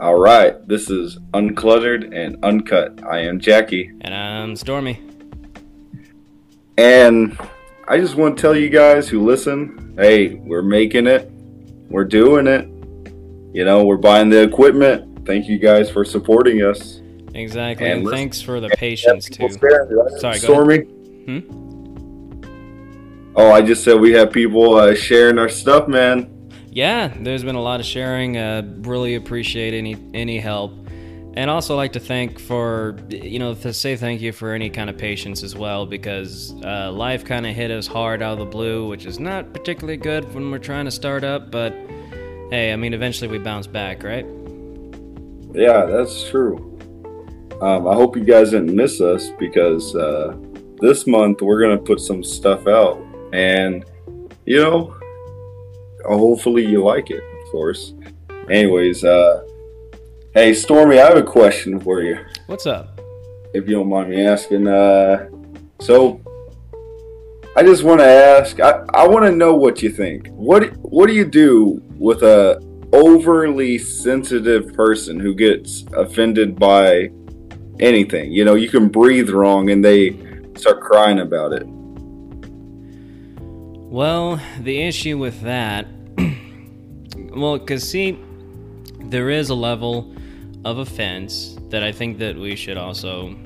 All right, this is Uncluttered and Uncut. I am Jackie. And I'm Stormy. And I just want to tell you guys who listen hey, we're making it, we're doing it. You know, we're buying the equipment. Thank you guys for supporting us. Exactly. And, and thanks for the patience, too. Sorry, Stormy. Hmm? Oh, I just said we have people uh, sharing our stuff, man yeah, there's been a lot of sharing. Uh, really appreciate any any help, and also like to thank for you know to say thank you for any kind of patience as well because uh, life kind of hit us hard out of the blue, which is not particularly good when we're trying to start up. But hey, I mean, eventually we bounce back, right? Yeah, that's true. Um, I hope you guys didn't miss us because uh, this month we're gonna put some stuff out, and you know hopefully you like it, of course. Anyways, uh, hey Stormy, I have a question for you. What's up? If you don't mind me asking, uh, so I just want to ask. I, I want to know what you think. What What do you do with a overly sensitive person who gets offended by anything? You know, you can breathe wrong and they start crying about it. Well, the issue with that well, because see, there is a level of offense that I think that we should also,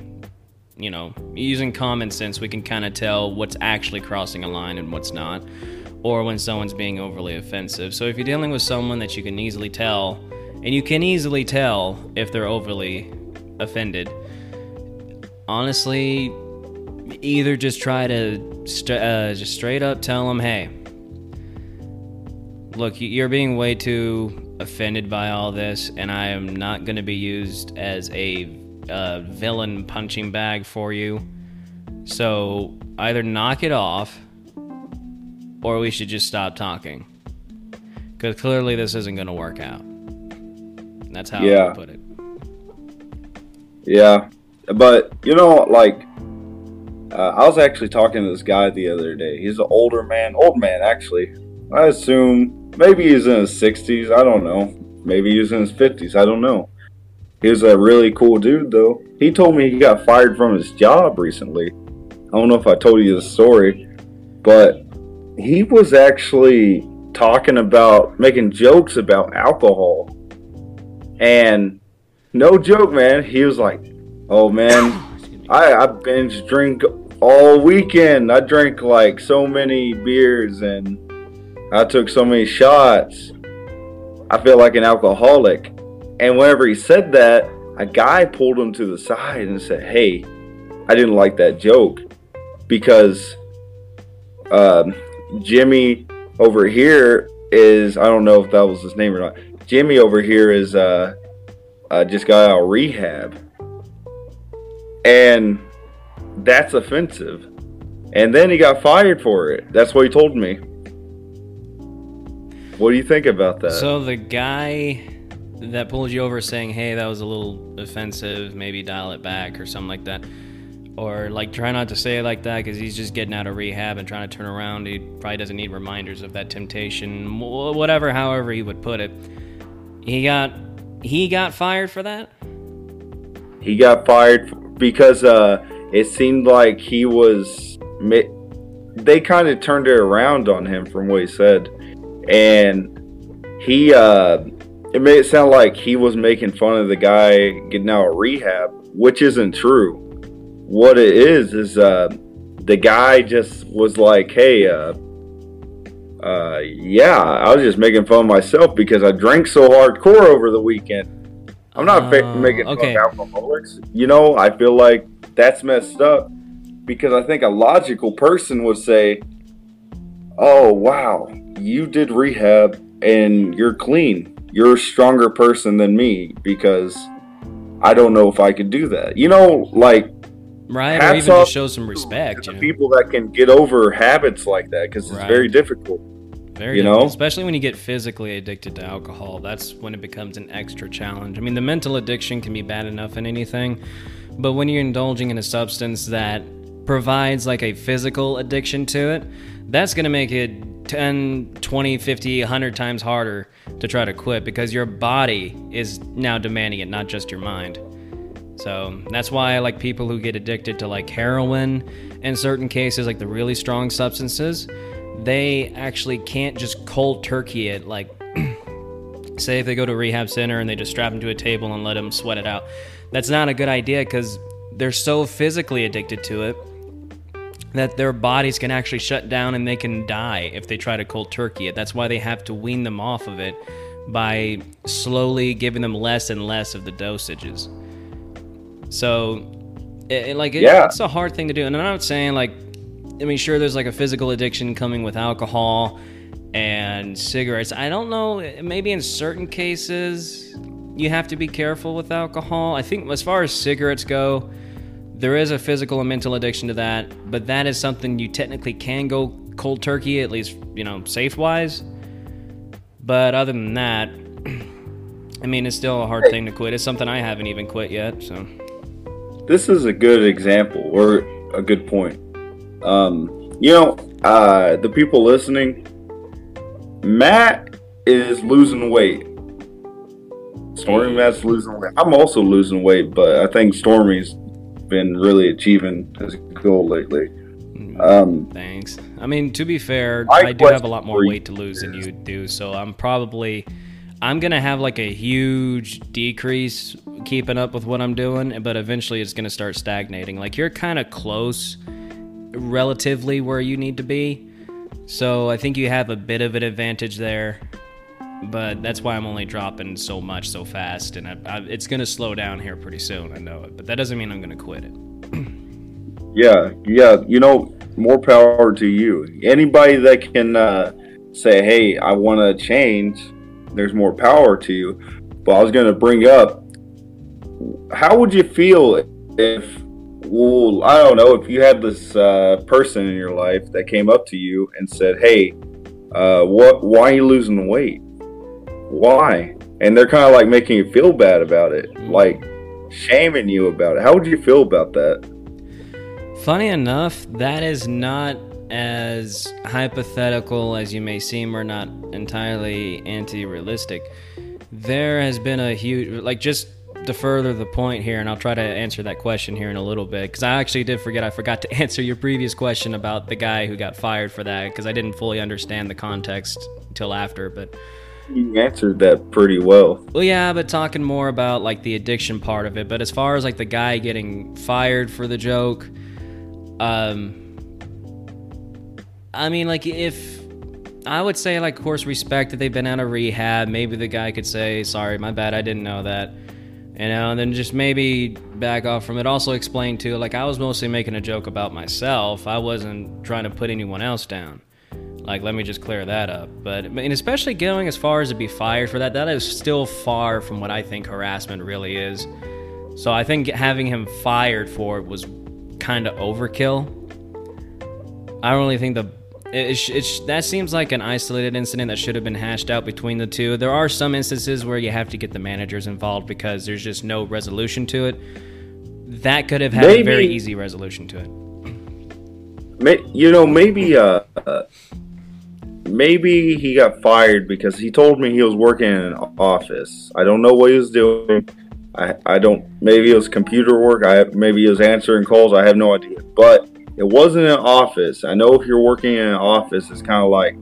you know, using common sense, we can kind of tell what's actually crossing a line and what's not, or when someone's being overly offensive. So if you're dealing with someone that you can easily tell, and you can easily tell if they're overly offended, honestly, either just try to st- uh, just straight up tell them, hey, look, you're being way too offended by all this, and I am not going to be used as a uh, villain punching bag for you. So either knock it off, or we should just stop talking. Because clearly this isn't going to work out. That's how yeah. I put it. Yeah, but you know, like, uh, I was actually talking to this guy the other day. He's an older man, old man actually. I assume maybe he's in his 60s. I don't know. Maybe he's in his 50s. I don't know. He was a really cool dude, though. He told me he got fired from his job recently. I don't know if I told you the story, but he was actually talking about making jokes about alcohol. And no joke, man. He was like, "Oh man, I, I binge drink all weekend. I drink like so many beers and I took so many shots. I feel like an alcoholic. And whenever he said that, a guy pulled him to the side and said, Hey, I didn't like that joke because um, Jimmy over here is, I don't know if that was his name or not. Jimmy over here is uh, uh, just got out of rehab. And that's offensive. And then he got fired for it. That's what he told me. What do you think about that? So the guy that pulled you over saying, "Hey, that was a little offensive. Maybe dial it back or something like that." Or like try not to say it like that because he's just getting out of rehab and trying to turn around. He probably doesn't need reminders of that temptation, whatever. However he would put it, he got he got fired for that. He got fired because uh, it seemed like he was. They kind of turned it around on him from what he said and he uh, it made it sound like he was making fun of the guy getting out of rehab, which isn't true. What it is is uh, the guy just was like, "Hey, uh, uh, yeah, I was just making fun of myself because I drank so hardcore over the weekend. I'm not uh, making fun okay. of alcoholics. You know, I feel like that's messed up because I think a logical person would say, "Oh, wow, you did rehab and you're clean. You're a stronger person than me because I don't know if I could do that. You know, like right, or even just show some respect. To people that can get over habits like that because it's right. very difficult. Very you difficult, know, especially when you get physically addicted to alcohol. That's when it becomes an extra challenge. I mean, the mental addiction can be bad enough in anything, but when you're indulging in a substance that provides like a physical addiction to it, that's going to make it 10, 20, 50, 100 times harder to try to quit because your body is now demanding it, not just your mind. So that's why I like people who get addicted to like heroin in certain cases, like the really strong substances, they actually can't just cold turkey it. Like, say if they go to a rehab center and they just strap them to a table and let them sweat it out. That's not a good idea because they're so physically addicted to it that their bodies can actually shut down and they can die if they try to cold turkey it. That's why they have to wean them off of it by slowly giving them less and less of the dosages. So, it, it, like, it, Yeah. it's a hard thing to do. And I'm not saying, like, I mean, sure, there's like a physical addiction coming with alcohol and cigarettes. I don't know, maybe in certain cases you have to be careful with alcohol. I think as far as cigarettes go, there is a physical and mental addiction to that, but that is something you technically can go cold turkey, at least, you know, safe wise. But other than that, I mean, it's still a hard thing to quit. It's something I haven't even quit yet, so. this is a good example or a good point. Um, you know, uh, the people listening, Matt is losing weight. Stormy Matt's losing weight. I'm also losing weight, but I think Stormy's been really achieving his goal lately. Um, Thanks. I mean, to be fair, I do have a lot more weight to lose than you do, so I'm probably I'm gonna have like a huge decrease keeping up with what I'm doing, but eventually it's gonna start stagnating. Like you're kind of close, relatively where you need to be, so I think you have a bit of an advantage there. But that's why I'm only dropping so much so fast, and I, I, it's gonna slow down here pretty soon. I know it, but that doesn't mean I'm gonna quit it. Yeah, yeah. You know, more power to you. Anybody that can uh, say, "Hey, I want to change," there's more power to you. But I was to bring up, how would you feel if, well, I don't know, if you had this uh, person in your life that came up to you and said, "Hey, uh, what? Why are you losing weight? Why?" And they're kind of like making you feel bad about it, like shaming you about it. How would you feel about that? Funny enough, that is not as hypothetical as you may seem or not entirely anti realistic. There has been a huge, like, just to further the point here, and I'll try to answer that question here in a little bit, because I actually did forget, I forgot to answer your previous question about the guy who got fired for that, because I didn't fully understand the context until after, but. You answered that pretty well. Well, yeah, but talking more about like the addiction part of it. But as far as like the guy getting fired for the joke, um, I mean, like if I would say, like, of course, respect that they've been out of rehab. Maybe the guy could say, "Sorry, my bad, I didn't know that," you know, and then just maybe back off from it. Also, explain too, like, I was mostly making a joke about myself. I wasn't trying to put anyone else down. Like, let me just clear that up. But, and especially going as far as to be fired for that, that is still far from what I think harassment really is. So I think having him fired for it was kind of overkill. I don't really think the it, it, it, that seems like an isolated incident that should have been hashed out between the two. There are some instances where you have to get the managers involved because there's just no resolution to it. That could have had a very easy resolution to it. May, you know, maybe uh, uh, maybe he got fired because he told me he was working in an office. I don't know what he was doing. I, I don't. Maybe it was computer work. I maybe he was answering calls. I have no idea. But it wasn't an office. I know if you're working in an office, it's kind of like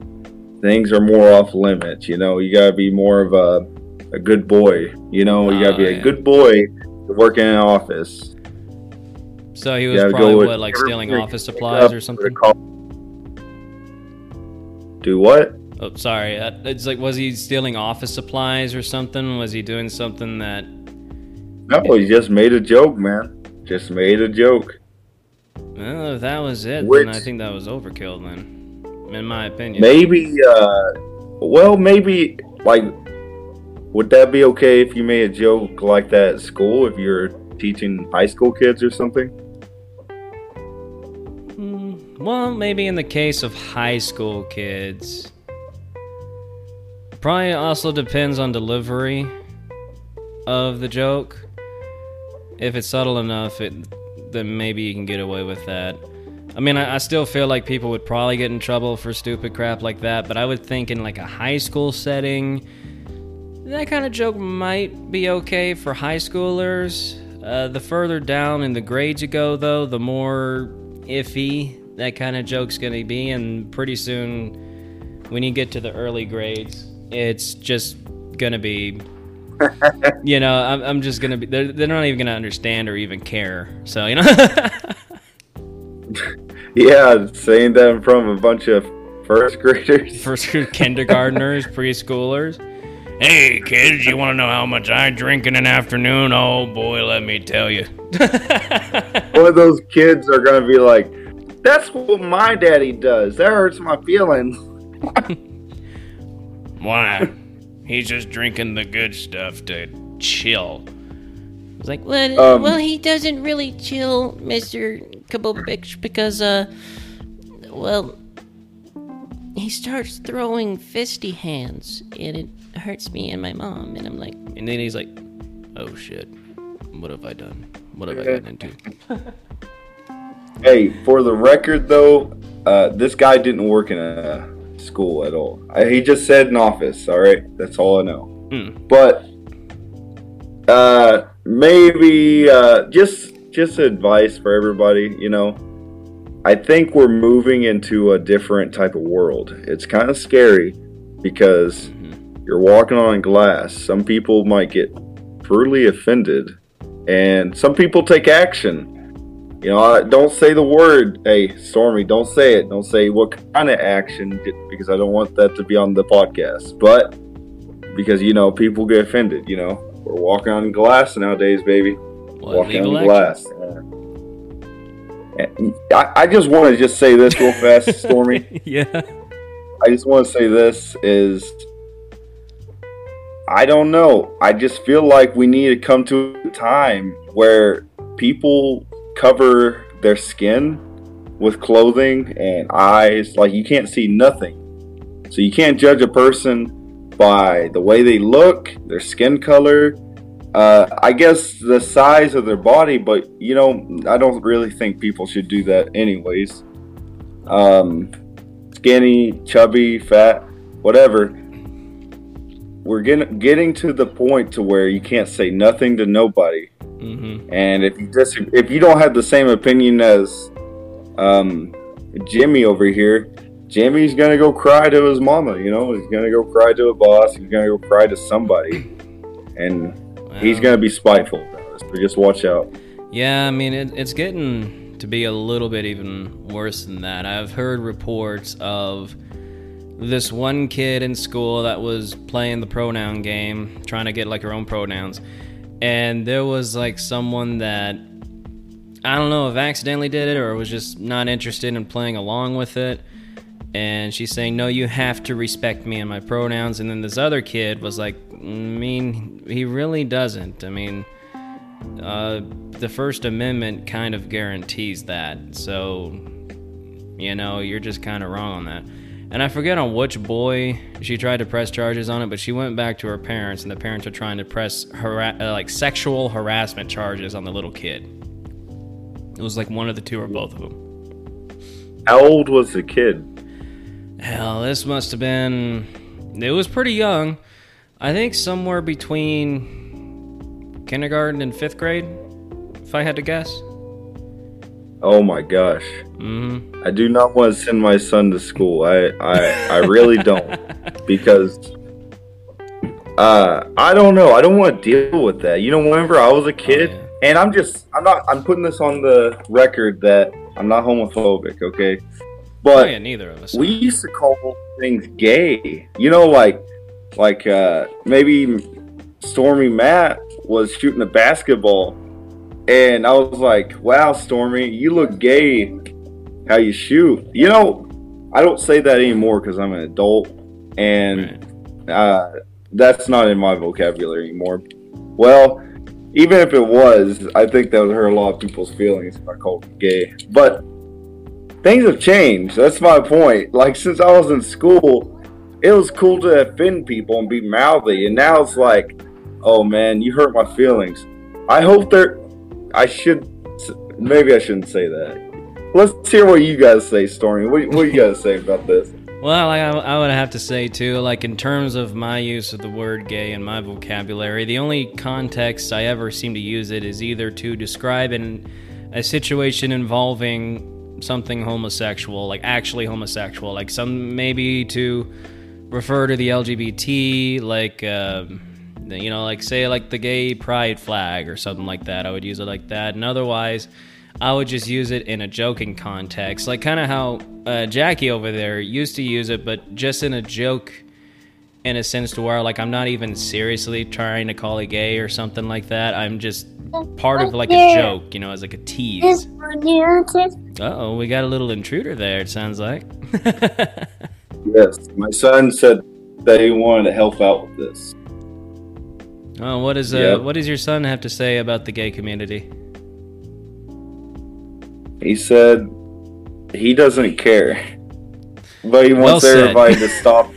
things are more off limits. You know, you gotta be more of a a good boy. You know, you gotta Oh, be a good boy to work in an office. So he was probably what, like stealing office supplies or something. Do what? Oh, sorry. Uh, It's like, was he stealing office supplies or something? Was he doing something that? No, he just made a joke, man. Just made a joke. Well, if that was it, Which- then I think that was overkill. Then, in my opinion. Maybe, uh, well, maybe, like, would that be okay if you made a joke like that at school if you're teaching high school kids or something? Well, maybe in the case of high school kids. Probably also depends on delivery of the joke. If it's subtle enough, it then maybe you can get away with that. I mean, I, I still feel like people would probably get in trouble for stupid crap like that, but I would think in like a high school setting, that kind of joke might be okay for high schoolers. Uh, the further down in the grades you go, though, the more iffy that kind of joke's gonna be, and pretty soon, when you get to the early grades, it's just gonna be you know, I'm, I'm just gonna be. They're, they're not even gonna understand or even care. So you know. yeah, saying that in front of a bunch of first graders, first kindergartners, preschoolers. Hey kids, you want to know how much I drink in an afternoon? Oh boy, let me tell you. One of those kids are gonna be like, "That's what my daddy does. That hurts my feelings." Why? He's just drinking the good stuff to chill. It's like, well, um, well, he doesn't really chill, Mister Kabobich, because, uh, well, he starts throwing fisty hands, and it hurts me and my mom. And I'm like, and then he's like, oh shit, what have I done? What have I gotten into? hey, for the record, though, uh, this guy didn't work in a school at all. I, he just said in office. All right, that's all I know. Mm. But uh, maybe uh, just just advice for everybody. You know, I think we're moving into a different type of world. It's kind of scary because mm-hmm. you're walking on glass. Some people might get brutally offended, and some people take action you know, don't say the word, hey, Stormy, don't say it. Don't say what kind of action, because I don't want that to be on the podcast. But because, you know, people get offended, you know. We're walking on glass nowadays, baby. What, walking on glass. I, I just want to just say this real fast, Stormy. yeah. I just want to say this is I don't know. I just feel like we need to come to a time where people cover their skin with clothing and eyes. Like you can't see nothing. So you can't judge a person by the way they look, their skin color, uh, I guess the size of their body, but you know, I don't really think people should do that anyways. Um, skinny, chubby, fat, whatever. We're getting getting to the point to where you can't say nothing to nobody Mm-hmm. And if you just if you don't have the same opinion as um, Jimmy over here, Jimmy's gonna go cry to his mama. You know, he's gonna go cry to a boss. He's gonna go cry to somebody, and well, he's gonna be spiteful. So just watch out. Yeah, I mean it, it's getting to be a little bit even worse than that. I've heard reports of this one kid in school that was playing the pronoun game, trying to get like her own pronouns and there was like someone that I don't know if accidentally did it or was just not interested in playing along with it. And she's saying, No, you have to respect me and my pronouns. And then this other kid was like, I mean, he really doesn't. I mean, uh, the First Amendment kind of guarantees that. So, you know, you're just kind of wrong on that. And I forget on which boy she tried to press charges on it, but she went back to her parents, and the parents are trying to press hara- uh, like sexual harassment charges on the little kid. It was like one of the two or both of them. How old was the kid? Hell, this must have been. It was pretty young. I think somewhere between kindergarten and fifth grade, if I had to guess. Oh my gosh. Mm-hmm. I do not want to send my son to school. I I, I really don't because uh I don't know. I don't want to deal with that. You know, whenever I was a kid, oh, yeah. and I'm just I'm not I'm putting this on the record that I'm not homophobic, okay? But oh, yeah, neither of us. We used to call things gay. You know, like like uh maybe Stormy Matt was shooting a basketball and I was like, wow, Stormy, you look gay how you shoot. You know, I don't say that anymore because I'm an adult and uh, that's not in my vocabulary anymore. Well, even if it was, I think that would hurt a lot of people's feelings if I called them gay. But things have changed. That's my point. Like, since I was in school, it was cool to offend people and be mouthy. And now it's like, oh man, you hurt my feelings. I hope they're I should maybe I shouldn't say that. let's hear what you guys say, Stormy. What, what you guys say about this? Well, I, I would have to say too, like in terms of my use of the word gay in my vocabulary, the only context I ever seem to use it is either to describe an, a situation involving something homosexual, like actually homosexual, like some maybe to refer to the LGBT, like uh, you know, like say like the gay pride flag or something like that. I would use it like that, and otherwise. I would just use it in a joking context, like kind of how uh, Jackie over there used to use it, but just in a joke, in a sense to where like I'm not even seriously trying to call it gay or something like that. I'm just part of like a joke, you know, as like a tease. Oh, we got a little intruder there. It sounds like. yes, my son said that he wanted to help out with this. Oh, what is uh, yep. what does your son have to say about the gay community? He said he doesn't care, but he wants well everybody to stop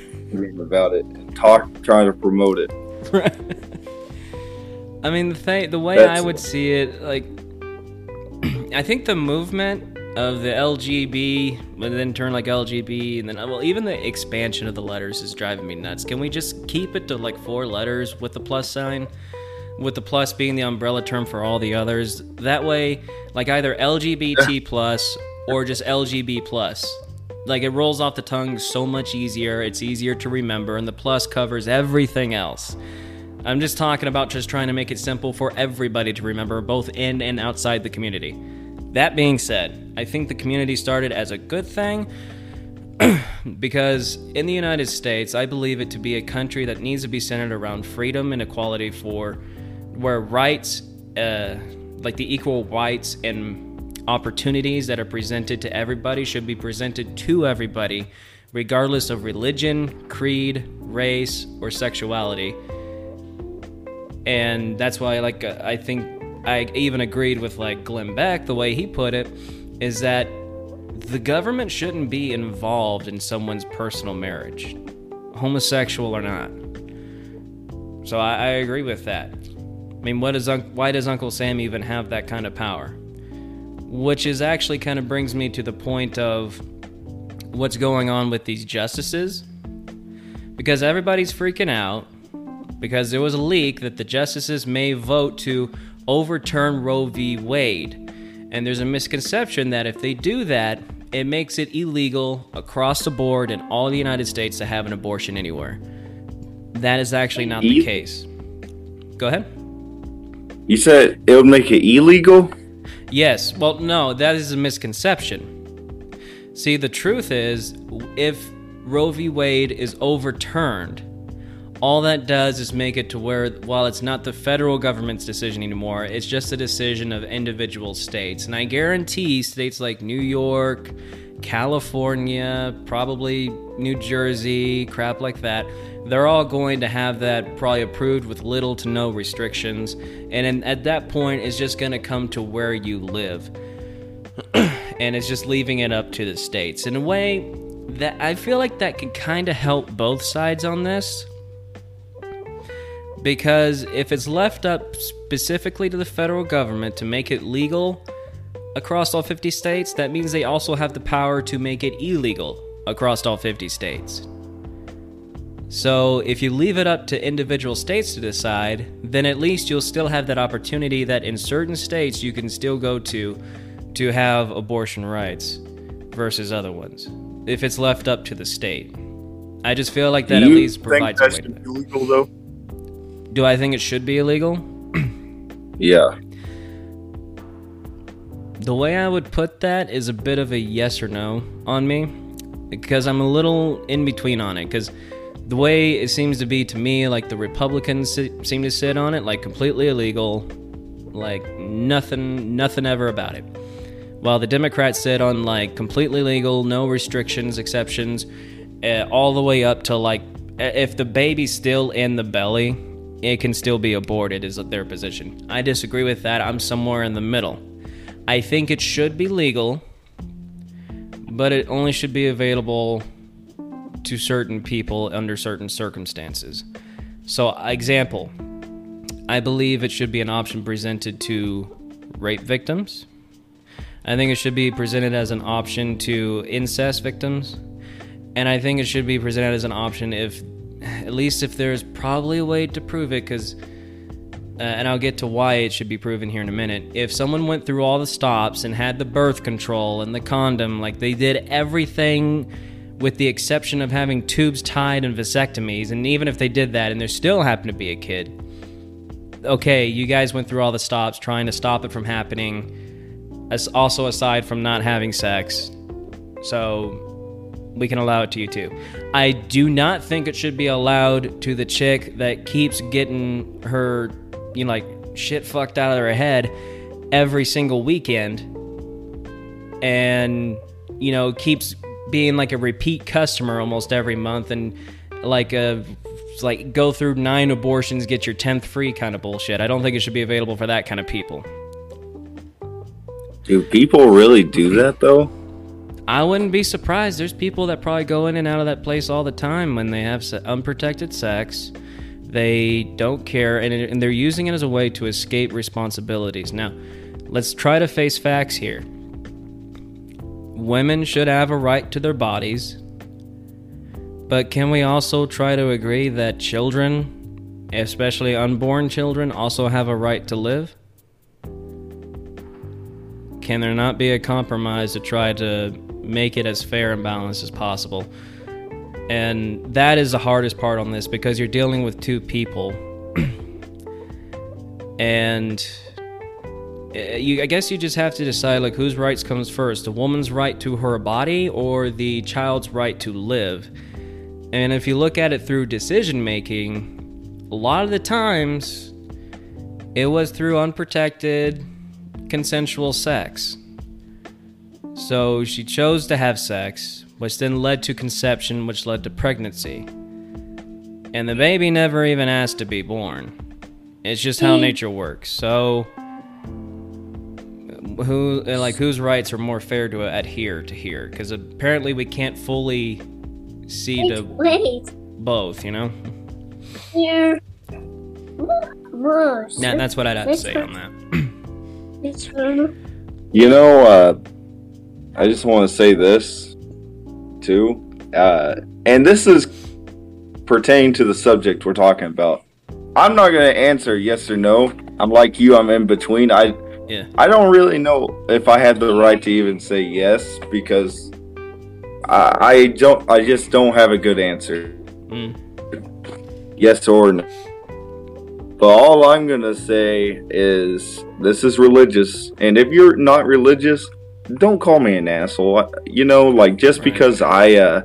about it and talk, try to promote it. I mean, the thing, the way That's I would see it, like, I think the movement of the LGB, but then turn like LGB, and then well, even the expansion of the letters is driving me nuts. Can we just keep it to like four letters with the plus sign? with the plus being the umbrella term for all the others. That way, like either LGBT plus or just LGB plus. Like it rolls off the tongue so much easier. It's easier to remember, and the plus covers everything else. I'm just talking about just trying to make it simple for everybody to remember, both in and outside the community. That being said, I think the community started as a good thing because in the United States, I believe it to be a country that needs to be centered around freedom and equality for where rights, uh, like the equal rights and opportunities that are presented to everybody, should be presented to everybody, regardless of religion, creed, race, or sexuality. And that's why, like, uh, I think I even agreed with like Glenn Beck. The way he put it is that the government shouldn't be involved in someone's personal marriage, homosexual or not. So I, I agree with that. I mean, what does why does Uncle Sam even have that kind of power? Which is actually kind of brings me to the point of what's going on with these justices. Because everybody's freaking out because there was a leak that the justices may vote to overturn Roe v. Wade. And there's a misconception that if they do that, it makes it illegal across the board in all the United States to have an abortion anywhere. That is actually not the case. Go ahead. You said it would make it illegal? Yes. Well, no, that is a misconception. See, the truth is, if Roe v. Wade is overturned, all that does is make it to where, while it's not the federal government's decision anymore, it's just a decision of individual states. And I guarantee states like New York, California, probably New Jersey, crap like that, they're all going to have that probably approved with little to no restrictions. And at that point, it's just going to come to where you live. and it's just leaving it up to the states. In a way, that I feel like that could kind of help both sides on this. Because if it's left up specifically to the federal government to make it legal across all 50 states, that means they also have the power to make it illegal across all 50 states. So, if you leave it up to individual states to decide, then at least you'll still have that opportunity that in certain states you can still go to to have abortion rights versus other ones. If it's left up to the state. I just feel like that at least provides think that should be illegal though? Do I think it should be illegal? yeah. The way I would put that is a bit of a yes or no on me because I'm a little in between on it because the way it seems to be to me, like the Republicans seem to sit on it, like completely illegal, like nothing, nothing ever about it. While the Democrats sit on like completely legal, no restrictions, exceptions, uh, all the way up to like if the baby's still in the belly, it can still be aborted, is their position. I disagree with that. I'm somewhere in the middle. I think it should be legal, but it only should be available to certain people under certain circumstances. So, example, I believe it should be an option presented to rape victims. I think it should be presented as an option to incest victims. And I think it should be presented as an option if, at least if there's probably a way to prove it, because, uh, and I'll get to why it should be proven here in a minute. If someone went through all the stops and had the birth control and the condom, like they did everything with the exception of having tubes tied and vasectomies, and even if they did that and there still happened to be a kid, okay, you guys went through all the stops trying to stop it from happening, as also aside from not having sex. So we can allow it to you too. I do not think it should be allowed to the chick that keeps getting her, you know, like shit fucked out of her head every single weekend and, you know, keeps being like a repeat customer almost every month and like a like go through nine abortions get your 10th free kind of bullshit. I don't think it should be available for that kind of people. Do people really do that though i wouldn't be surprised there's people that probably go in and out of that place all the time when they have unprotected sex they don't care and, and they're using it as a way to escape responsibilities now let's try to face facts here women should have a right to their bodies. But can we also try to agree that children, especially unborn children, also have a right to live? Can there not be a compromise to try to make it as fair and balanced as possible? And that is the hardest part on this because you're dealing with two people. and uh, you, I guess you just have to decide like whose rights comes first, the woman's right to her body or the child's right to live. And if you look at it through decision making, a lot of the times it was through unprotected consensual sex. So she chose to have sex, which then led to conception, which led to pregnancy. And the baby never even asked to be born. It's just how nature works. So who like whose rights are more fair to adhere to here because apparently we can't fully see wait, the wait. both you know here yeah that's what i'd have to say on that you know uh, i just want to say this too uh, and this is pertaining to the subject we're talking about i'm not going to answer yes or no i'm like you i'm in between i yeah. I don't really know if I had the right to even say yes because I, I don't. I just don't have a good answer. Mm. Yes or no. But all I'm gonna say is this is religious, and if you're not religious, don't call me an asshole. You know, like just right. because I uh,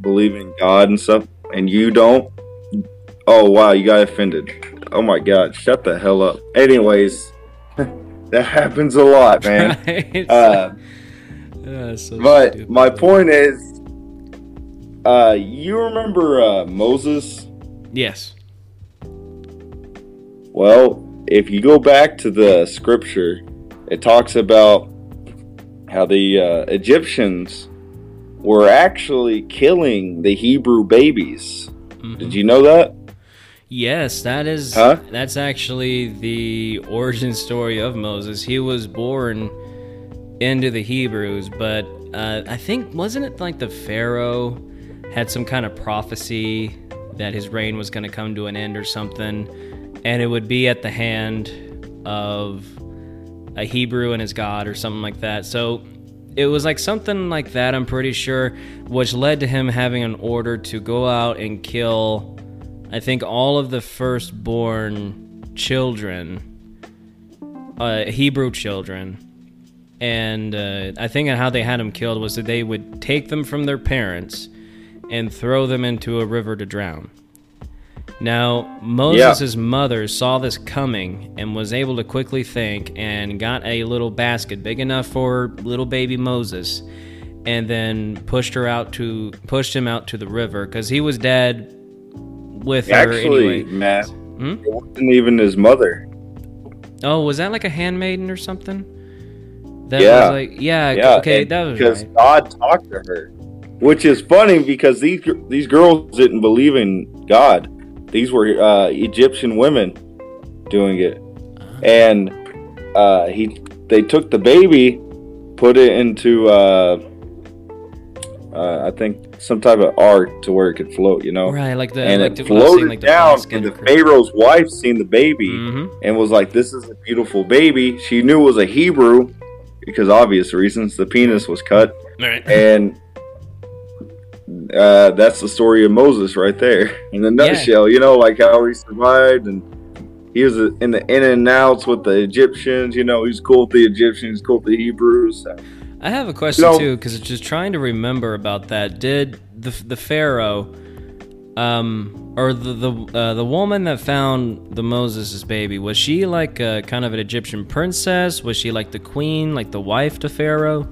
believe in God and stuff, and you don't. Oh wow, you got offended. Oh my god, shut the hell up. Anyways. That happens a lot, man. Right? Uh, yeah, so but stupid. my point is, uh, you remember uh, Moses? Yes. Well, if you go back to the scripture, it talks about how the uh, Egyptians were actually killing the Hebrew babies. Mm-hmm. Did you know that? Yes, that is. Huh? That's actually the origin story of Moses. He was born into the Hebrews, but uh, I think wasn't it like the Pharaoh had some kind of prophecy that his reign was going to come to an end or something, and it would be at the hand of a Hebrew and his God or something like that. So it was like something like that. I'm pretty sure, which led to him having an order to go out and kill I think all of the firstborn children, uh, Hebrew children, and uh, I think how they had them killed was that they would take them from their parents and throw them into a river to drown. Now, Moses' yeah. mother saw this coming and was able to quickly think and got a little basket big enough for little baby Moses and then pushed her out to pushed him out to the river because he was dead with Actually, anyway. Matt, hmm? it wasn't even his mother. Oh, was that like a handmaiden or something? That yeah. was like yeah, yeah okay, that was because right. God talked to her, which is funny because these these girls didn't believe in God. These were uh, Egyptian women doing it, uh-huh. and uh, he they took the baby put it into uh, uh, I think some type of art to where it could float, you know. Right, like the and like it the, floated saying, like the down, and the Pharaoh's wife seen the baby Mhm. and was like, "This is a beautiful baby." She knew it was a Hebrew because obvious reasons. The penis was cut, Right. and uh, that's the story of Moses right there in a nutshell. You know, like how he survived and. He was in the in and outs with the Egyptians, you know. He's cool with the Egyptians, cool with the Hebrews. I have a question You know- too, because it's just trying to remember about that. Did the the pharaoh, um, or the the uh, the woman that found the Moses' baby, was she like a, kind of an Egyptian princess? Was she like the queen, like the wife to Pharaoh?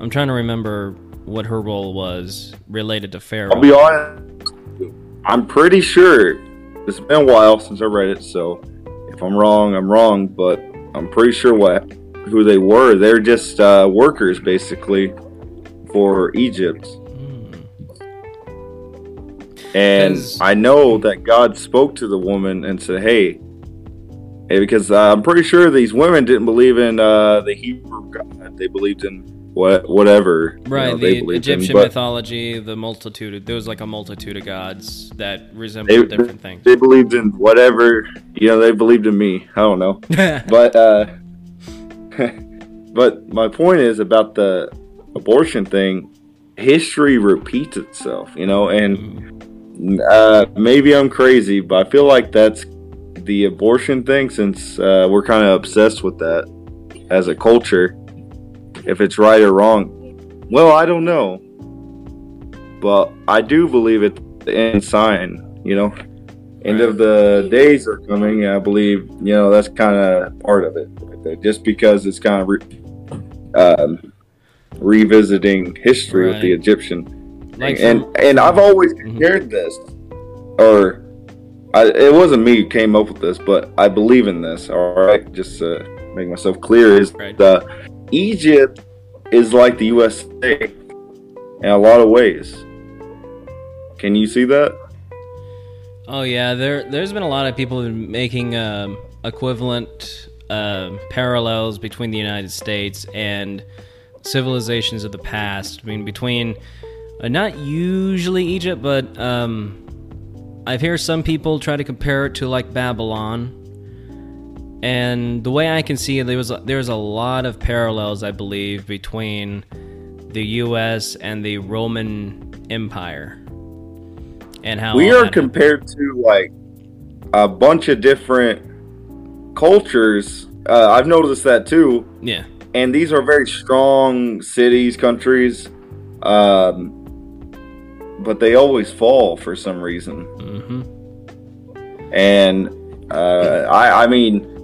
I'm trying to remember what her role was related to Pharaoh. I'll be honest. I'm pretty sure it's been a while since I read it, so if I'm wrong, I'm wrong. But I'm pretty sure what who they were. They're just uh, workers, basically, for Egypt. And And 'Cause- I know that God spoke to the woman and said, "Hey." hey, because uh, I'm pretty sure these women didn't believe in uh, the Hebrew God. They believed in what, whatever. you Right, know, the in, Egyptian but- mythology, the multitude. There was like a multitude of gods that they, resembled different things. they believed in whatever you know they believed in me i don't know but uh but my point is about the abortion thing history repeats itself you know and uh maybe i'm crazy but i feel like that's the abortion thing since uh, we're kind of obsessed with that as a culture if it's right or wrong. Well i don't know. But i do believe it's the end sign you know? End of the days are coming i believe you know that's kind of part of it right just because it's kind of re- um, revisiting history with the egyptian Like and from- and i've always compared this or I, it wasn't me who came up with this but i believe in this all right? Just to make myself clear is Right. the egypt is like the usa in a lot of ways can you see that Oh yeah, there there's been a lot of people making um, equivalent um parallels between the United States and civilizations of the past. I mean, between uh, not usually Egypt, but um, I've heard some people try to compare it to like Babylon. And the way I can see it, there was there's a lot of parallels, I believe, between the U.S. and the Roman Empire, and how we are compared to like a bunch of different cultures. Uh, I've noticed that too, yeah. and these are very strong cities, countries, um, but they always fall for some reason. hmm And uh, I, I mean,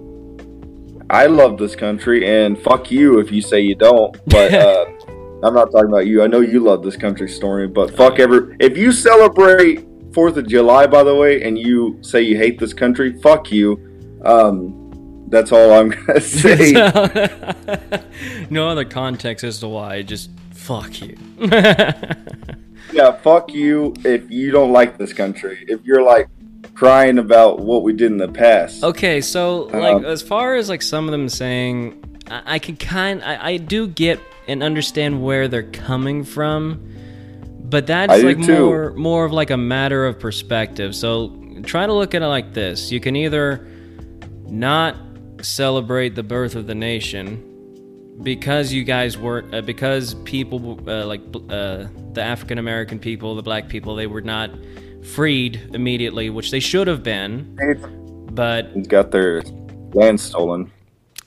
I love this country, and fuck you if you say you don't. But uh, I'm not talking about you. I know you love this country, Stormy. But fuck ever. If you celebrate Fourth of July, by the way, and you say you hate this country, fuck you. Um, that's all I'm gonna say. no other context as to why. Just fuck you. yeah, fuck you if you don't like this country. If you're like crying about what we did in the past. okay, so like Um, as far as like some of them saying, I, I can kind, I, I do get and understand where they're coming from, but that's like too. more more of like a matter of perspective. So try to look at it like this: you can either not celebrate the birth of the nation because you guys weren't uh, because people uh, like uh, the African American people, the black people, they were not freed immediately, which they should have been. But got their land stolen.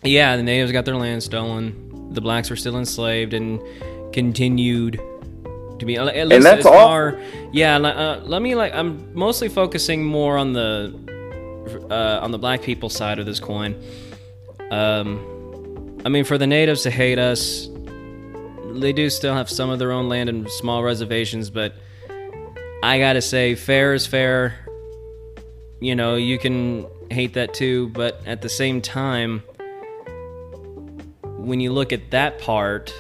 yeah, the natives got their land stolen. The blacks were still enslaved and continued to be. At least that's as awful. far, yeah. Uh, let me like. I'm mostly focusing more on the uh, on the black people side of this coin. Um, I mean, for the natives to hate us, they do still have some of their own land and small reservations, but I gotta say, fair is fair. You know, you can hate that too, but at the same time, when you look at that part,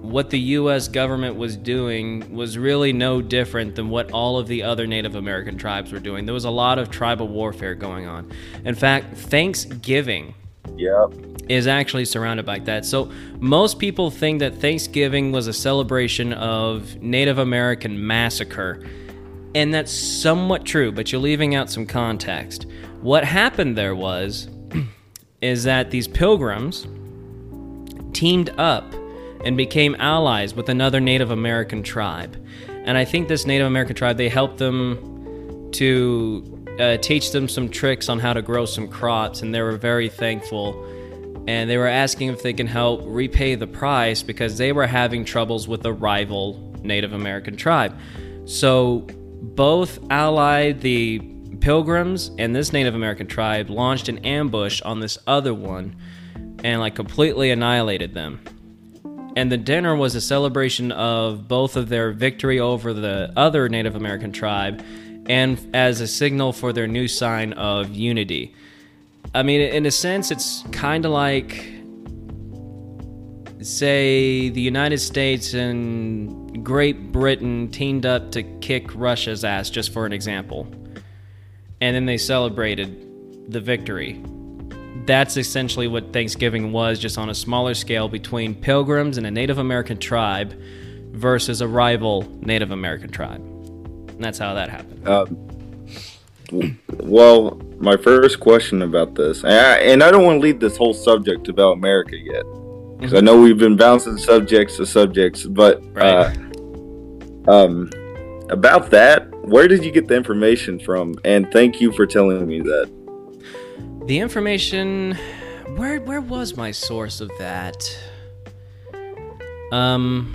what the US government was doing was really no different than what all of the other Native American tribes were doing. There was a lot of tribal warfare going on. In fact, Thanksgiving Yep. Is actually surrounded by that. So most people think that Thanksgiving was a celebration of Native American massacre. And that's somewhat true, but you're leaving out some context. What happened there was is that these pilgrims teamed up and became allies with another Native American tribe. And I think this Native American tribe, they helped them to uh, teach them some tricks on how to grow some crops, and they were very thankful. And they were asking if they can help repay the price because they were having troubles with a rival Native American tribe. So both allied the pilgrims and this Native American tribe launched an ambush on this other one and like completely annihilated them. And the dinner was a celebration of both of their victory over the other Native American tribe and as a signal for their new sign of unity. I mean, in a sense, it's kind of like, say, the United States and Great Britain teamed up to kick Russia's ass, just for an example. And then they celebrated the victory. That's essentially what Thanksgiving was, just on a smaller scale between pilgrims and a Native American tribe versus a rival Native American tribe. And that's how that happened. Um, well, my first question about this, and I, and I don't want to lead this whole subject about America yet, because I know we've been bouncing subjects to subjects, but uh, um, about that, where did you get the information from? And thank you for telling me that. The information where where was my source of that? Um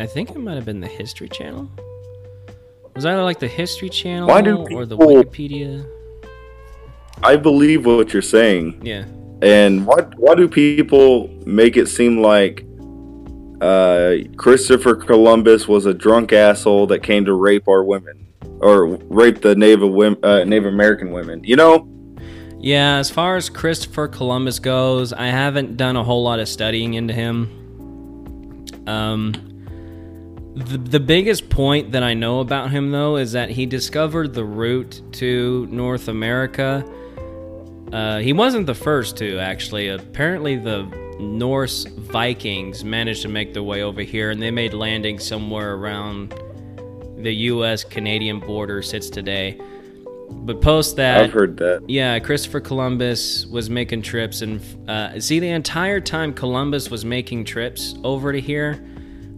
I think it might have been the History Channel. Was either like the History Channel do or the Wikipedia. I believe what you're saying, Yeah. and why why do people make it seem like uh, Christopher Columbus was a drunk asshole that came to rape our women or rape the Native women, uh, Native American women? You know, Yeah, as far as Christopher Columbus goes, I haven't done a whole lot of studying into him. Um, the, the biggest point that I know about him, though, is that he discovered the route to North America. Uh, he wasn't the first to, actually. Apparently, the Norse Vikings managed to make their way over here, and they made landing somewhere around the U.S. Canadian border sits today. But post that, I've heard that. yeah, Christopher Columbus was making trips, and uh, see, the entire time Columbus was making trips over to here.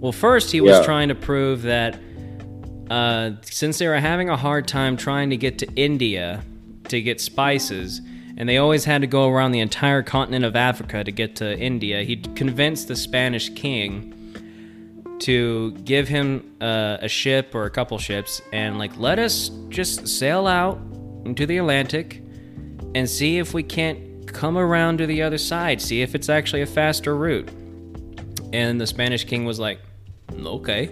Well, first he was Yeah. trying to prove that uh, since they were having a hard time trying to get to India to get spices, and they always had to go around the entire continent of Africa to get to India, he convinced the Spanish king to give him uh, a ship or a couple ships and like let us just sail out into the Atlantic and see if we can't come around to the other side, see if it's actually a faster route. And the Spanish king was like, okay.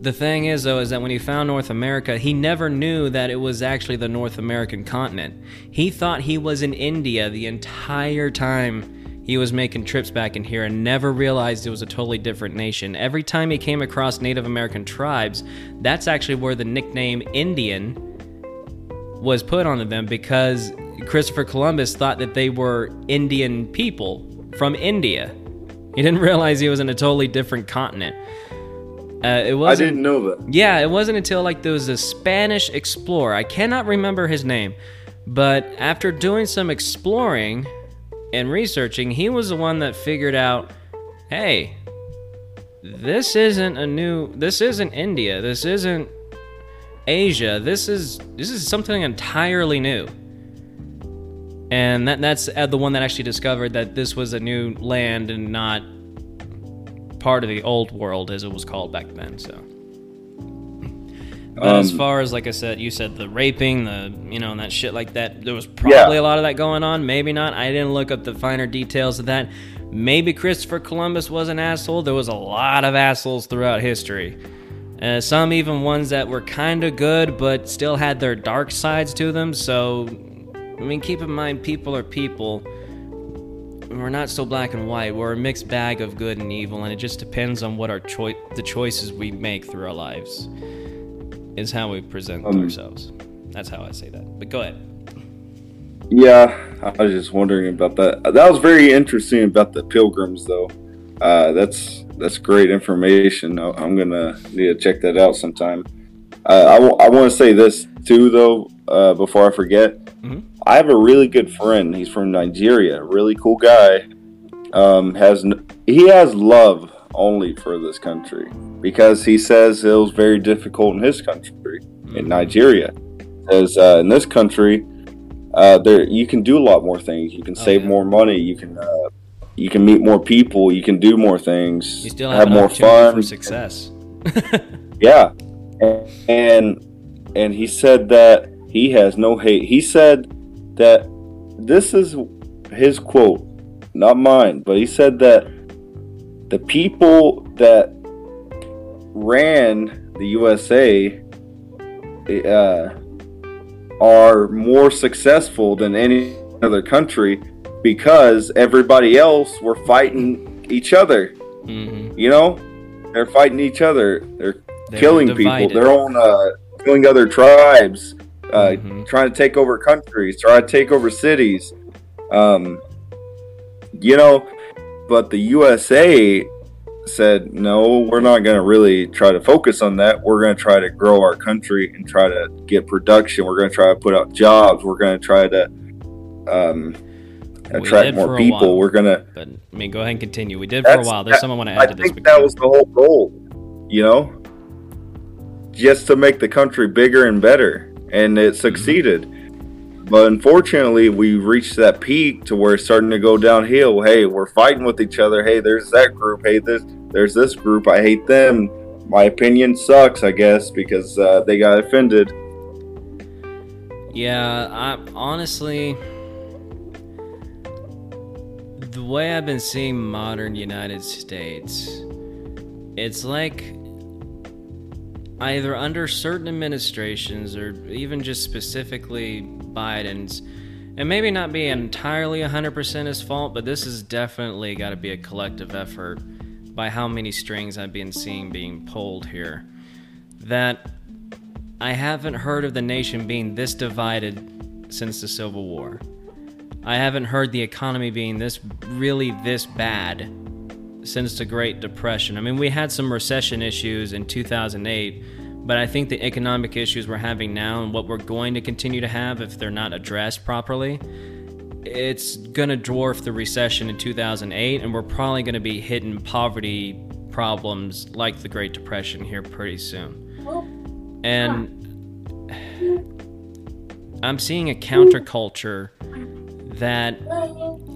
The thing is, though, is that when he found North America, he never knew that it was actually the North American continent. He thought he was in India the entire time he was making trips back in here and never realized it was a totally different nation. Every time he came across Native American tribes, that's actually where the nickname Indian was put onto them because Christopher Columbus thought that they were Indian people from India. He didn't realize he was in a totally different continent. Uh, it wasn't. didn't know that. Yeah, it wasn't until like there was a Spanish explorer. I cannot remember his name, but after doing some exploring and researching, he was the one that figured out, hey, this isn't a new. This isn't India. This isn't Asia. This is this is something entirely new. And that that's uh, the one that actually discovered that this was a new land and not part of the old world as it was called back then. So, but as Um, far as like I said, you said the raping, the you know, and that shit like that. There was probably a lot of that going on. Maybe not. I didn't look up the finer details of that. Maybe Christopher Columbus was an asshole. There was a lot of assholes throughout history. Uh, some even ones that were kind of good, but still had their dark sides to them. So, I mean, keep in mind, people are people. We're not so black and white. We're a mixed bag of good and evil, and it just depends on what our choice, the choices we make through our lives is how we present Um, ourselves. That's how I say that. But go ahead. Yeah, I was just wondering about that. That was very interesting about the pilgrims, though. Uh, that's that's great information. I'm gonna need to check that out sometime. Uh, I, w- I want to say this too, though, uh, before I forget. Mm-hmm. I have a really good friend. He's from Nigeria. Really cool guy. Um, has he has love only for this country because he says it was very difficult in his country in Nigeria. As uh, in this country, uh, there you can do a lot more things. You can oh, save yeah. more money. You can uh, you can meet more people. You can do more things. You still have, have more fun for success. yeah, and, and and he said that he has no hate. He said that this is his quote, not mine, but he said that the people that ran the USA uh, are more successful than any other country because everybody else were fighting each other. Mm-hmm. You know, they're fighting each other. They're, they're killing divided. people. Their own uh, killing other tribes, uh, mm-hmm. trying to take over countries, trying to take over cities. Um, you know, but the USA said, no, we're not going to really try to focus on that. We're going to try to grow our country and try to get production. We're going to try to put out jobs. We're going to try to um, attract more people. We're going to. But I mean, go ahead and continue. We did for a while. There's that, someone want to add I to this. I think that was the whole goal, you know, just to make the country bigger and better. And it succeeded. But unfortunately, we reached that peak to where it's starting to go downhill. Hey, we're fighting with each other. Hey, there's that group. Hey, this there's this group. I hate them. My opinion sucks, I guess, because uh, they got offended. Yeah, I honestly, the way I've been seeing modern United States, it's like either under certain administrations or even just specifically Biden's, and maybe not be entirely 100% his fault, but this has definitely got to be a collective effort by how many strings I've been seeing being pulled here. That I haven't heard of the nation being this divided since the Civil War. I haven't heard the economy being this really this bad since the Great Depression. I mean, we had some recession issues in 2008, but I think the economic issues we're having now and what we're going to continue to have if they're not addressed properly, it's going to dwarf the recession in 2008, and we're probably going to be hitting poverty problems like the Great Depression here pretty soon. And I'm seeing a counterculture that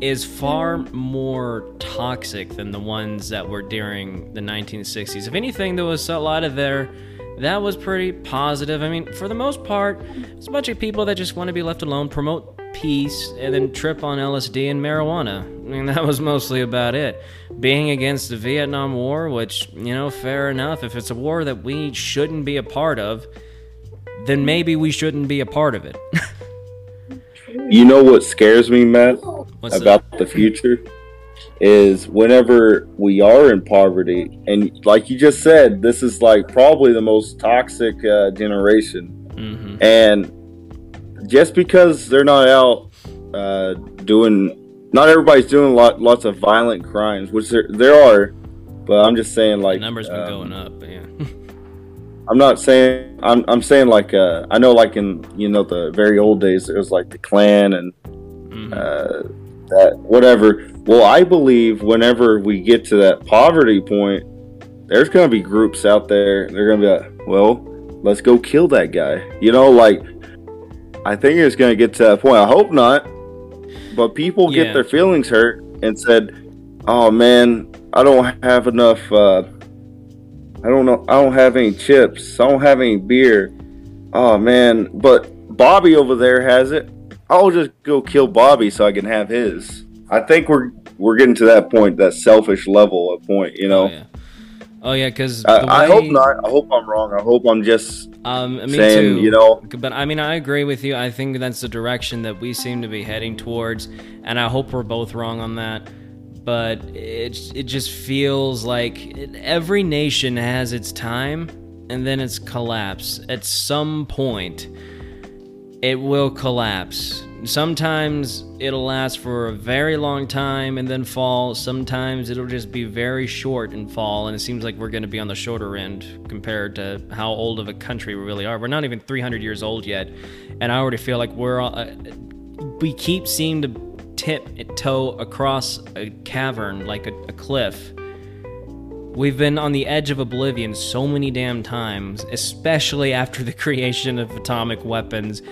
is far more toxic than the ones that were during the 1960s. If anything, there was a lot of there that was pretty positive. I mean, for the most part, it's a bunch of people that just want to be left alone, promote peace, and then trip on LSD and marijuana. I mean, that was mostly about it. Being against the Vietnam War, which, you know, fair enough. If it's a war that we shouldn't be a part of, then maybe we shouldn't be a part of it. You know what scares me, Matt, What's about that? the future? Is whenever we are in poverty, and like you just said, this is like probably the most toxic uh, generation. Mm-hmm. And just because they're not out uh, doing, not everybody's doing lot, lots of violent crimes, which there, there are, but I'm just saying, like, the numbers been um, going up, yeah. I'm not saying I'm I'm saying like uh, I know like in you know the very old days there was like the Klan and mm-hmm. uh, that whatever. Well, I believe whenever we get to that poverty point, there's gonna be groups out there. They're gonna be like, well, let's go kill that guy. You know, like I think it's gonna get to that point. I hope not, but people yeah. get their feelings hurt and said, "Oh man, I don't have enough." Uh, I don't know. I don't have any chips. I don't have any beer. Oh man, but Bobby over there has it. I'll just go kill Bobby so I can have his. I think we're we're getting to that point, that selfish level of point. You know. Oh yeah. Oh yeah, because I. I, hope not. I hope I'm wrong. I hope I'm just um, me saying, too. You know, but I mean, I agree with you. I think that's the direction that we seem to be heading towards, and I hope we're both wrong on that but it it just feels like every nation has its time and then its collapse. At some point, it will collapse sometimes it'll last for a very long time and then fall. Sometimes it'll just be very short and fall. And it seems like we're going to be on the shorter end compared to how old of a country we really are. We're not even 300 years old yet. And I already feel like we're, uh, we keep seeing to tip toe across a cavern like a, a cliff. We've been on the edge of oblivion so many damn times, especially after the creation of atomic weapons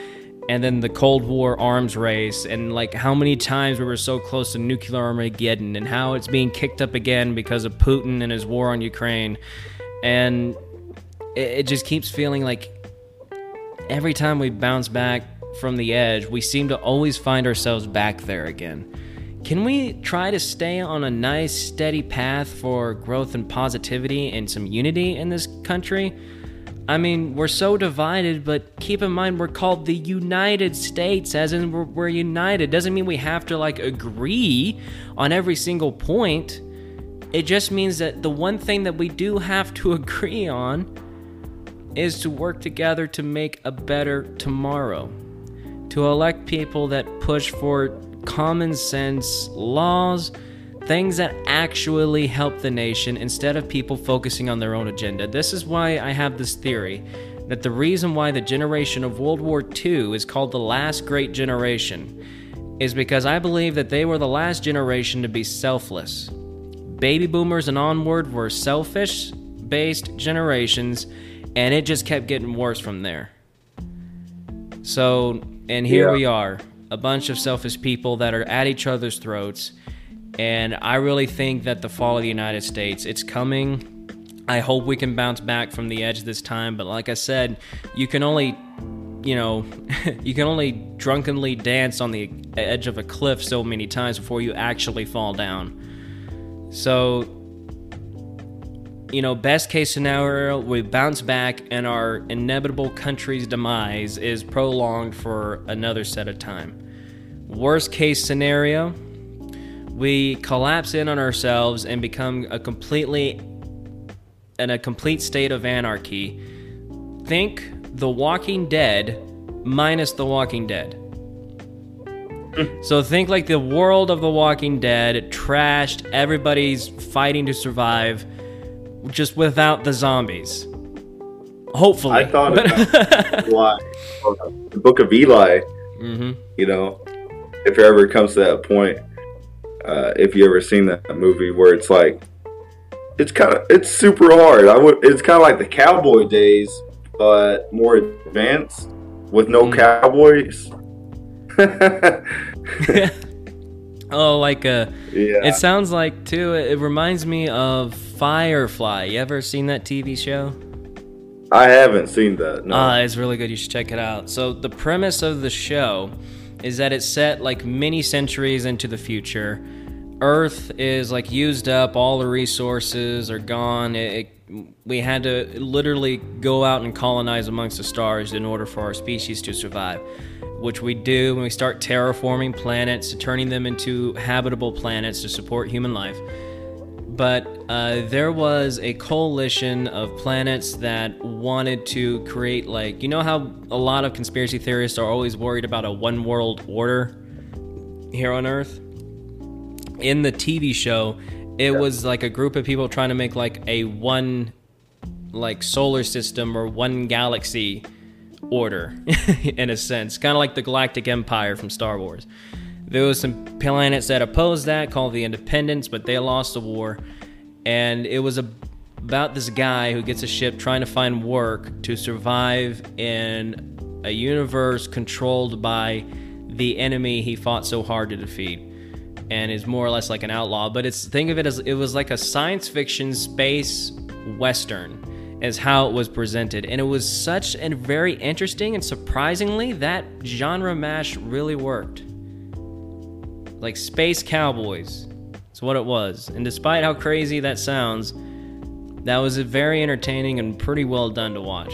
and then the Cold War arms race, and like how many times we were so close to nuclear Armageddon, and how it's being kicked up again because of Putin and his war on Ukraine. And it, it just keeps feeling like every time we bounce back from the edge, we seem to always find ourselves back there again. Can we try to stay on a nice, steady path for growth and positivity and some unity in this country? I mean, we're so divided, but keep in mind we're called the United States, as in we're, we're, united. Doesn't mean we have to like agree on every single point. It just means that the one thing that we do have to agree on is to work together to make a better tomorrow. To elect people that push for common sense laws things that actually help the nation instead of people focusing on their own agenda. This is why I have this theory that the reason why the generation of World War II is called the last great generation is because I believe that they were the last generation to be selfless. Baby boomers and onward were selfish based generations, and it just kept getting worse from there. So, and here yeah. we are, a bunch of selfish people that are at each other's throats and I really think that the fall of the United States, it's coming. I hope we can bounce back from the edge this time. But like I said, you can only, you know, you can only drunkenly dance on the edge of a cliff so many times before you actually fall down. So, you know, best case scenario, we bounce back and our inevitable country's demise is prolonged for another set of time. Worst case scenario, we collapse in on ourselves and become a completely in a complete state of anarchy. Think The Walking Dead minus The Walking Dead. so think like the world of The Walking Dead, trashed, everybody's fighting to survive, just without the zombies. Hopefully. I thought about Eli, the Book of Eli. Mm-hmm. You know, if it ever comes to that point uh, if you ever seen that movie where it's like it's kind of it's super hard. I would it's kind of like the cowboy days, but more advanced with no mm. cowboys. oh, like a uh, yeah. It sounds like too. It reminds me of Firefly. You ever seen that TV show? I haven't seen that. No. Uh, it's really good. You should check it out. So the premise of the show is that it's set like many centuries into the future. Earth is like used up, all the resources are gone. It, it, we had to literally go out and colonize amongst the stars in order for our species to survive, which we do when we start terraforming planets, turning them into habitable planets to support human life. But uh, there was a coalition of planets that wanted to create, like, you know how a lot of conspiracy theorists are always worried about a one world order here on Earth? in the TV show, it yeah. was like a group of people trying to make like a one like solar system or one galaxy order in a sense, kind of like the Galactic Empire from Star Wars. There was some planets that opposed that, called the Independents, but they lost the war, and it was a, about this guy who gets a ship trying to find work to survive in a universe controlled by the enemy he fought so hard to defeat and is more or less like an outlaw. But it's think of it as it was like a science fiction space western as how it was presented. And it was such a very interesting and surprisingly that genre mash really worked. Like Space Cowboys. It's what it was. And despite how crazy that sounds, that was very entertaining and pretty well done to watch.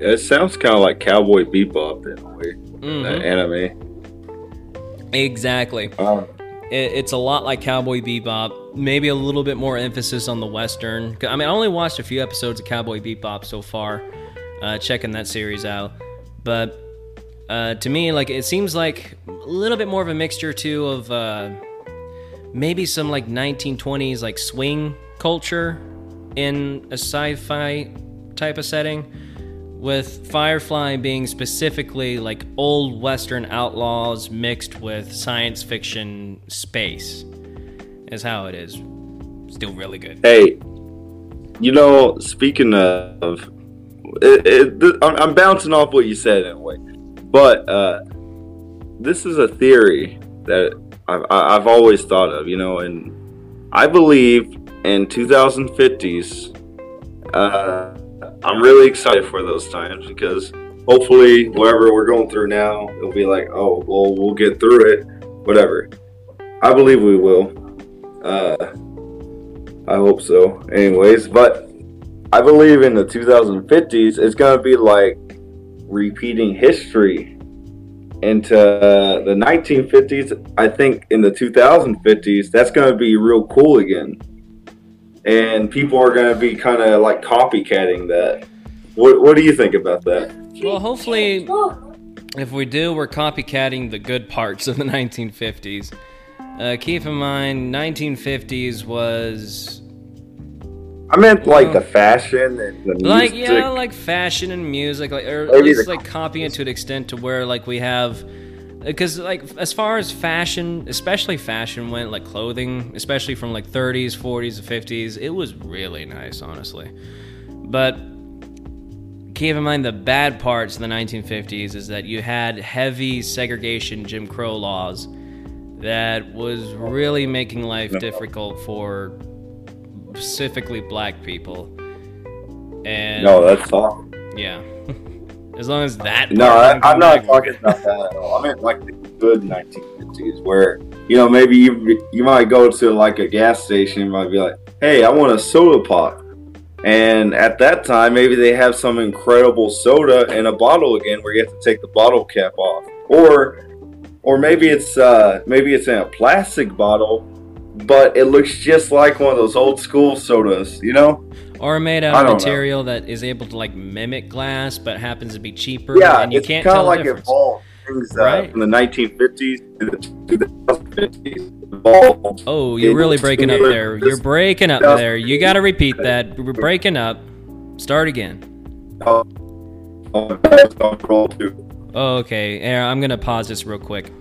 It sounds kind of like Cowboy Bebop in a way, mm-hmm. that anime. Exactly. Um, it, it's a lot like Cowboy Bebop. Maybe a little bit more emphasis on the western. I mean, I only watched a few episodes of Cowboy Bebop so far, uh, checking that series out. But uh, to me, like it seems like a little bit more of a mixture too of uh, maybe some like 1920s like swing culture in a sci-fi type of setting with Firefly being specifically like old Western outlaws mixed with science fiction space, is how it is. Still really good. Hey, you know, speaking of, it, it, I'm bouncing off what you said in a way, but uh, this is a theory that I've, I've always thought of, you know, and I believe in 2050s. Uh, I'm really excited for those times because hopefully, whatever we're going through now, it'll be like, oh, well, we'll get through it, whatever. I believe we will. Uh, I hope so. Anyways, but I believe in the 2050s, it's gonna be like repeating history into the 1950s. I think in the 2050s, that's gonna be real cool again and people are going to be kind of like copycatting that. What What do you think about that? Well, hopefully, if we do, we're copycatting the good parts of the 1950s. Uh, keep in mind, 1950s was. I meant like the mm. fashion and the music. like yeah, like fashion and music, like or at least like copying it to an extent to where like we have because like as far as fashion especially fashion went like clothing especially from like 30s 40s 50s it was really nice honestly. But keep in mind the bad parts of the 1950s is that you had heavy segregation jim crow laws that was oh. really making life difficult for specifically black people and no that's all yeah as long as that. No, I, am not talking about that at all. I meant like the good 1950s, where you know maybe you you might go to like a gas station, you might be like, "Hey, I want a soda pop," and at that time maybe they have some incredible soda in a bottle again, where you have to take the bottle cap off, or or maybe it's uh, maybe it's in a plastic bottle, but it looks just like one of those old school sodas, you know? or made out of material know. that is able to like mimic glass but happens to be cheaper. Yeah, and you it's can't kind of like difference. evolved things uh, right? from the 1950s to the 2050s. Evolved oh, you're really breaking up there. You're breaking up there. You got to repeat that. We're breaking up. Start again. Oh, okay. I'm gonna pause this real quick.